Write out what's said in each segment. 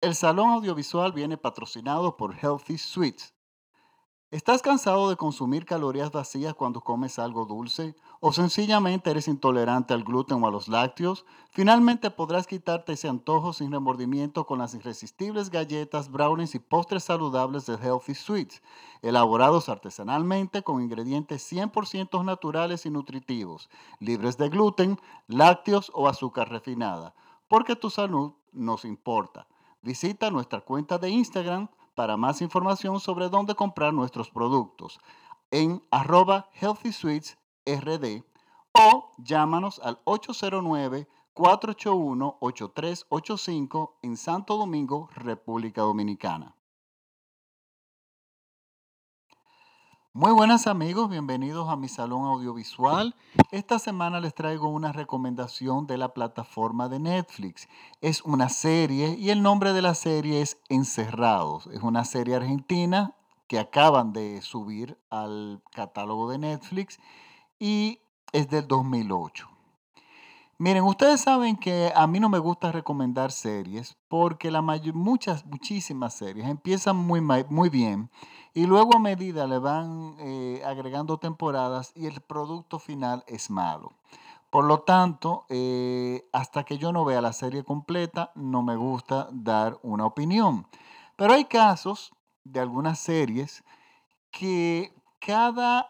El salón audiovisual viene patrocinado por Healthy Sweets. ¿Estás cansado de consumir calorías vacías cuando comes algo dulce? ¿O sencillamente eres intolerante al gluten o a los lácteos? Finalmente podrás quitarte ese antojo sin remordimiento con las irresistibles galletas, brownies y postres saludables de Healthy Sweets, elaborados artesanalmente con ingredientes 100% naturales y nutritivos, libres de gluten, lácteos o azúcar refinada, porque tu salud nos importa. Visita nuestra cuenta de Instagram para más información sobre dónde comprar nuestros productos en arroba healthysweetsrd o llámanos al 809-481-8385 en Santo Domingo, República Dominicana. Muy buenas amigos, bienvenidos a mi salón audiovisual. Esta semana les traigo una recomendación de la plataforma de Netflix. Es una serie y el nombre de la serie es Encerrados. Es una serie argentina que acaban de subir al catálogo de Netflix y es del 2008. Miren, ustedes saben que a mí no me gusta recomendar series porque muchas, muchísimas series empiezan muy, muy bien y luego a medida le van eh, agregando temporadas y el producto final es malo. Por lo tanto, eh, hasta que yo no vea la serie completa, no me gusta dar una opinión. Pero hay casos de algunas series que cada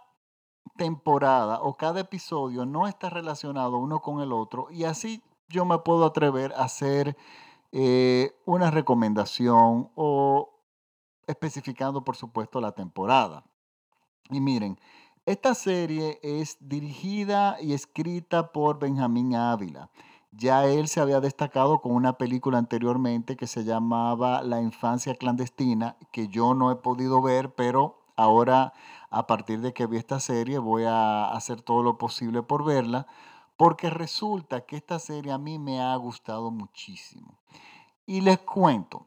temporada o cada episodio no está relacionado uno con el otro y así yo me puedo atrever a hacer eh, una recomendación o especificando por supuesto la temporada. Y miren, esta serie es dirigida y escrita por Benjamín Ávila. Ya él se había destacado con una película anteriormente que se llamaba La infancia clandestina, que yo no he podido ver, pero ahora a partir de que vi esta serie voy a hacer todo lo posible por verla, porque resulta que esta serie a mí me ha gustado muchísimo. Y les cuento,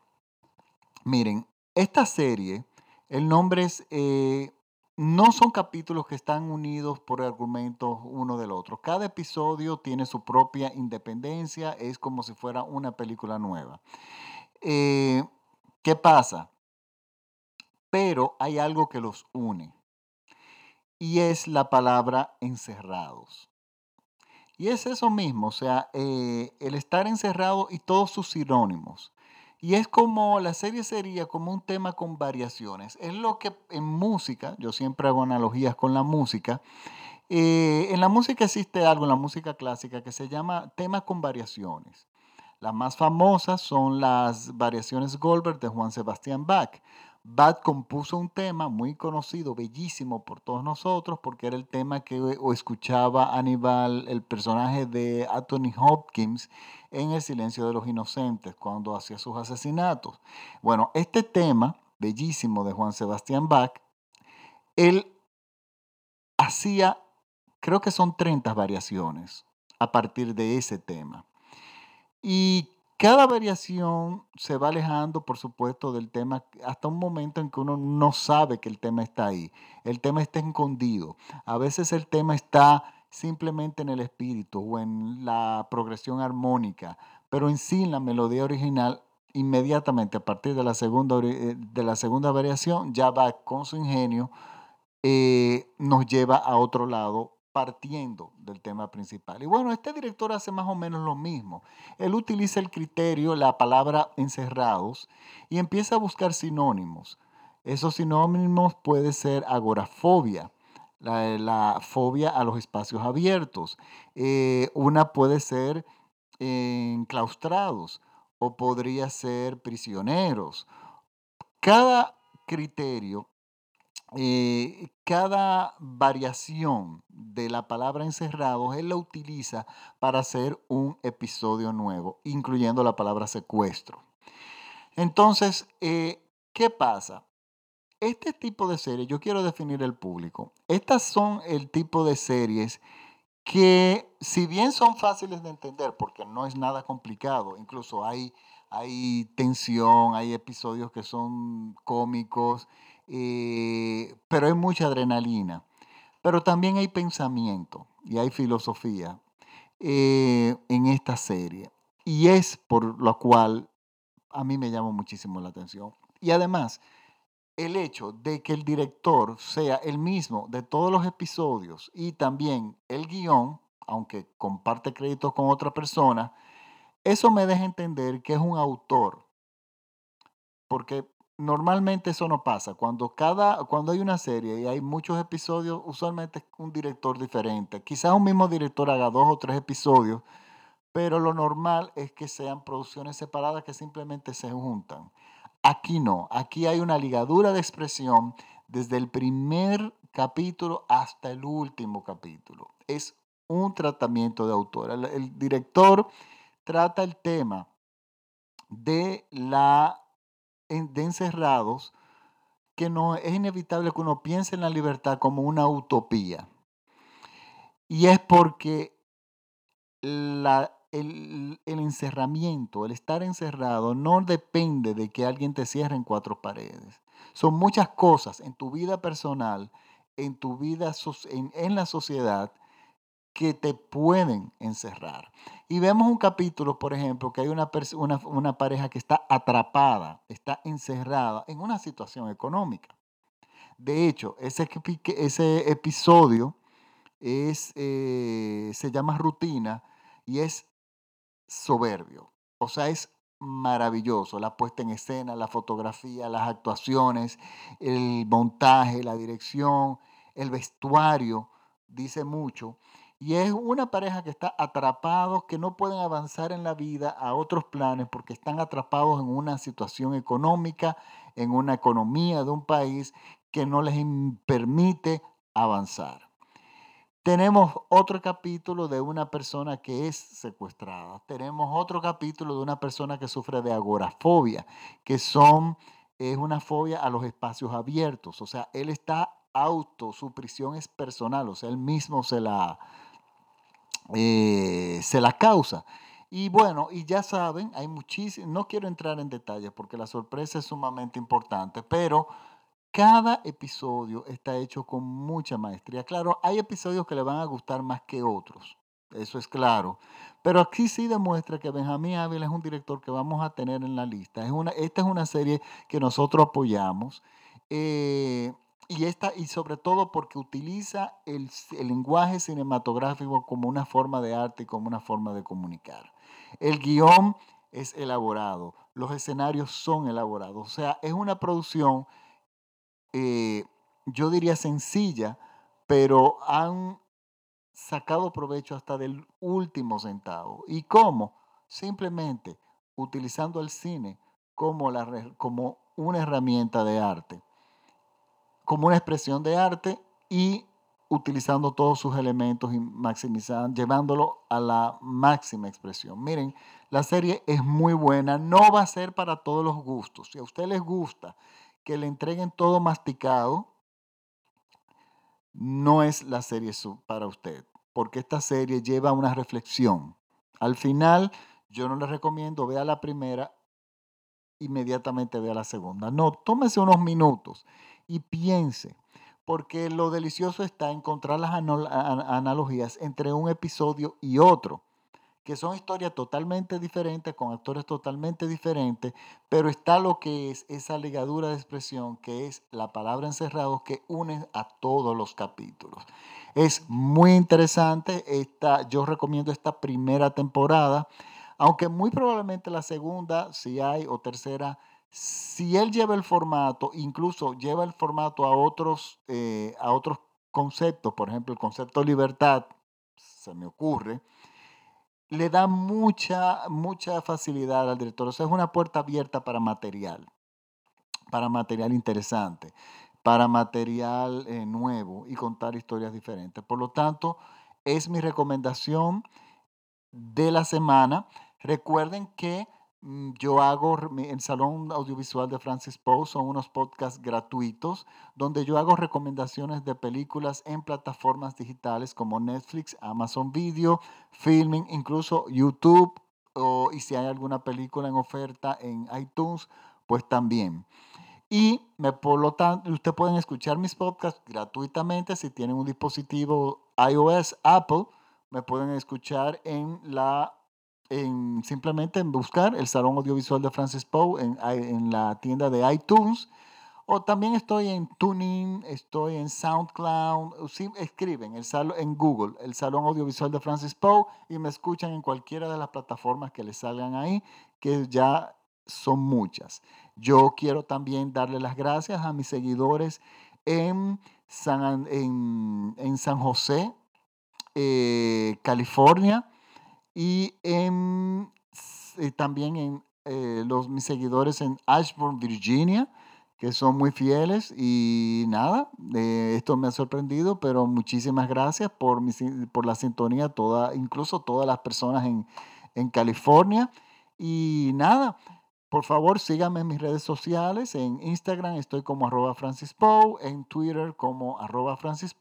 miren, esta serie, el nombre es, eh, no son capítulos que están unidos por argumentos uno del otro. Cada episodio tiene su propia independencia, es como si fuera una película nueva. Eh, ¿Qué pasa? Pero hay algo que los une y es la palabra encerrados. Y es eso mismo, o sea, eh, el estar encerrado y todos sus sinónimos. Y es como, la serie sería como un tema con variaciones. Es lo que en música, yo siempre hago analogías con la música, eh, en la música existe algo, en la música clásica, que se llama temas con variaciones. Las más famosas son las variaciones Goldberg de Juan Sebastián Bach. Bach compuso un tema muy conocido, bellísimo por todos nosotros, porque era el tema que escuchaba Aníbal, el personaje de Anthony Hopkins, en El silencio de los inocentes, cuando hacía sus asesinatos. Bueno, este tema, bellísimo de Juan Sebastián Bach, él hacía, creo que son 30 variaciones a partir de ese tema. Y cada variación se va alejando, por supuesto, del tema hasta un momento en que uno no sabe que el tema está ahí. El tema está escondido. A veces el tema está simplemente en el espíritu o en la progresión armónica, pero en sí la melodía original inmediatamente a partir de la segunda, eh, de la segunda variación ya va con su ingenio, eh, nos lleva a otro lado partiendo del tema principal. Y bueno, este director hace más o menos lo mismo. Él utiliza el criterio, la palabra encerrados, y empieza a buscar sinónimos. Esos sinónimos puede ser agorafobia, la, fobia a los espacios abiertos. Eh, una puede ser enclaustrados o podría ser prisioneros. Cada criterio eh, cada variación de la palabra encerrados, él la utiliza para hacer un episodio nuevo, incluyendo la palabra secuestro. Entonces, eh, ¿qué pasa? Este tipo de series, yo quiero definir el público. Estas son el tipo de series que, si bien son fáciles de entender, porque no es nada complicado, incluso hay, hay tensión, hay episodios que son cómicos, eh, pero hay mucha adrenalina. Pero también hay pensamiento y hay filosofía eh, en esta serie. Y es por lo cual a mí me llama muchísimo la atención. Y además, el hecho de que el director sea el mismo de todos los episodios y también el guion, aunque comparte créditos con otra persona, eso me deja entender que es un autor. Porque normalmente eso no pasa. Cuando, cada, cuando hay una serie y hay muchos episodios, usualmente es un director diferente. Quizás un mismo director haga dos o tres episodios, pero lo normal es que sean producciones separadas que simplemente se juntan. Aquí no, aquí hay una ligadura de expresión desde el primer capítulo hasta el último capítulo. Es un tratamiento de autor. El, director trata el tema de la de encerrados que no es inevitable que uno piense en la libertad como una utopía. Y es porque la, el, encerramiento, el estar encerrado, no depende de que alguien te cierre en cuatro paredes. Son muchas cosas en tu vida personal, en tu vida en la sociedad, que te pueden encerrar. Y vemos un capítulo, por ejemplo, que hay una, una, pareja que está atrapada, está encerrada en una situación económica. De hecho, ese, ese episodio es, eh, se llama rutina y es soberbio. O sea, es maravilloso. La puesta en escena, la fotografía, las actuaciones, el montaje, la dirección, el vestuario, dice mucho. Y es una pareja que está atrapados, que no pueden avanzar en la vida a otros planes porque están atrapados en una situación económica, en una economía de un país que no les permite avanzar. Tenemos otro capítulo de una persona que es secuestrada. Tenemos otro capítulo de una persona que sufre de agorafobia, que son, es una fobia a los espacios abiertos. O sea, él está auto, su prisión es personal, o sea, él mismo se la, eh, se la causa. Y bueno, y ya saben, hay muchísimos, no quiero entrar en detalles porque la sorpresa es sumamente importante, pero cada episodio está hecho con mucha maestría. Claro, hay episodios que le van a gustar más que otros, eso es claro. Pero aquí sí demuestra que Benjamín Ávila es un director que vamos a tener en la lista. Es una, esta es una serie que nosotros apoyamos. Eh, y, esta, y sobre todo porque utiliza el, el, lenguaje cinematográfico como una forma de arte y como una forma de comunicar. El guion es elaborado, los escenarios son elaborados, o sea, es una producción eh, yo diría sencilla, pero han sacado provecho hasta del último centavo. ¿Y cómo? Simplemente utilizando el cine como, la, como una herramienta de arte, como una expresión de arte y utilizando todos sus elementos y maximizando, llevándolo a la máxima expresión. Miren, la serie es muy buena, no va a ser para todos los gustos. Si a usted les gusta que le entreguen todo masticado, no es la serie para usted, porque esta serie lleva una reflexión. Al final, yo no le recomiendo vea la primera, inmediatamente vea la segunda. No, tómese unos minutos y piense, porque lo delicioso está encontrar las analogías entre un episodio y otro que son historias totalmente diferentes, con actores totalmente diferentes, pero está lo que es esa ligadura de expresión, que es la palabra encerrado, que une a todos los capítulos. Es muy interesante, esta, yo recomiendo esta primera temporada, aunque muy probablemente la segunda, si hay, o tercera, si él lleva el formato, incluso lleva el formato a otros, eh, a otros conceptos, por ejemplo, el concepto libertad, se me ocurre, le da mucha, mucha facilidad al director. O sea, es una puerta abierta para material, para material interesante, para material eh, nuevo y contar historias diferentes. Por lo tanto, es mi recomendación de la semana. Recuerden que yo hago el Salón Audiovisual de Francis Poe, son unos podcasts gratuitos donde yo hago recomendaciones de películas en plataformas digitales como Netflix, Amazon Video, Filming, incluso YouTube, o, y si hay alguna película en oferta en iTunes, pues también. Y me, por lo tanto, ustedes pueden escuchar mis podcasts gratuitamente si tienen un dispositivo iOS, Apple, me pueden escuchar en la en, simplemente en buscar el Salón Audiovisual de Francis Poe en, en la tienda de iTunes. O también estoy en Tuning, estoy en SoundCloud. Escriben el en Google el Salón Audiovisual de Francis Poe y me escuchan en cualquiera de las plataformas que les salgan ahí, que ya son muchas. Yo quiero también darle las gracias a mis seguidores en San, en, San José, eh, California, y eh, también en eh, los, mis seguidores en Ashburn, Virginia, que son muy fieles. Y nada, esto me ha sorprendido, pero muchísimas gracias por, por la sintonía, toda, incluso todas las personas en, en California. Y nada, por favor, síganme en mis redes sociales. En Instagram estoy como arroba Francis en Twitter como arroba Francis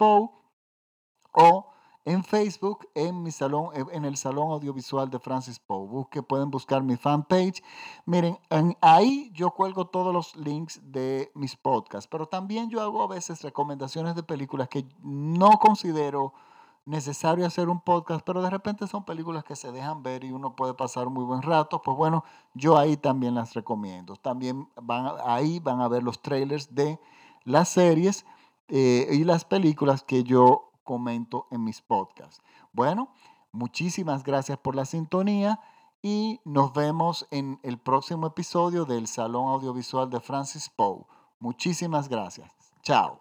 o en Facebook en mi salón, en el Salón Audiovisual de Francis Poe. Busque, pueden buscar mi fanpage. Miren, ahí yo cuelgo todos los links de mis podcasts, pero también yo hago a veces recomendaciones de películas que no considero necesario hacer un podcast, pero de repente son películas que se dejan ver y uno puede pasar muy buen rato, pues bueno, yo ahí también las recomiendo. También van, ahí van a ver los trailers de las series eh, y las películas que yo comento en mis podcasts. Bueno, muchísimas gracias por la sintonía y nos vemos en el próximo episodio del Salón Audiovisual de Francis Poe. Muchísimas gracias. Chao.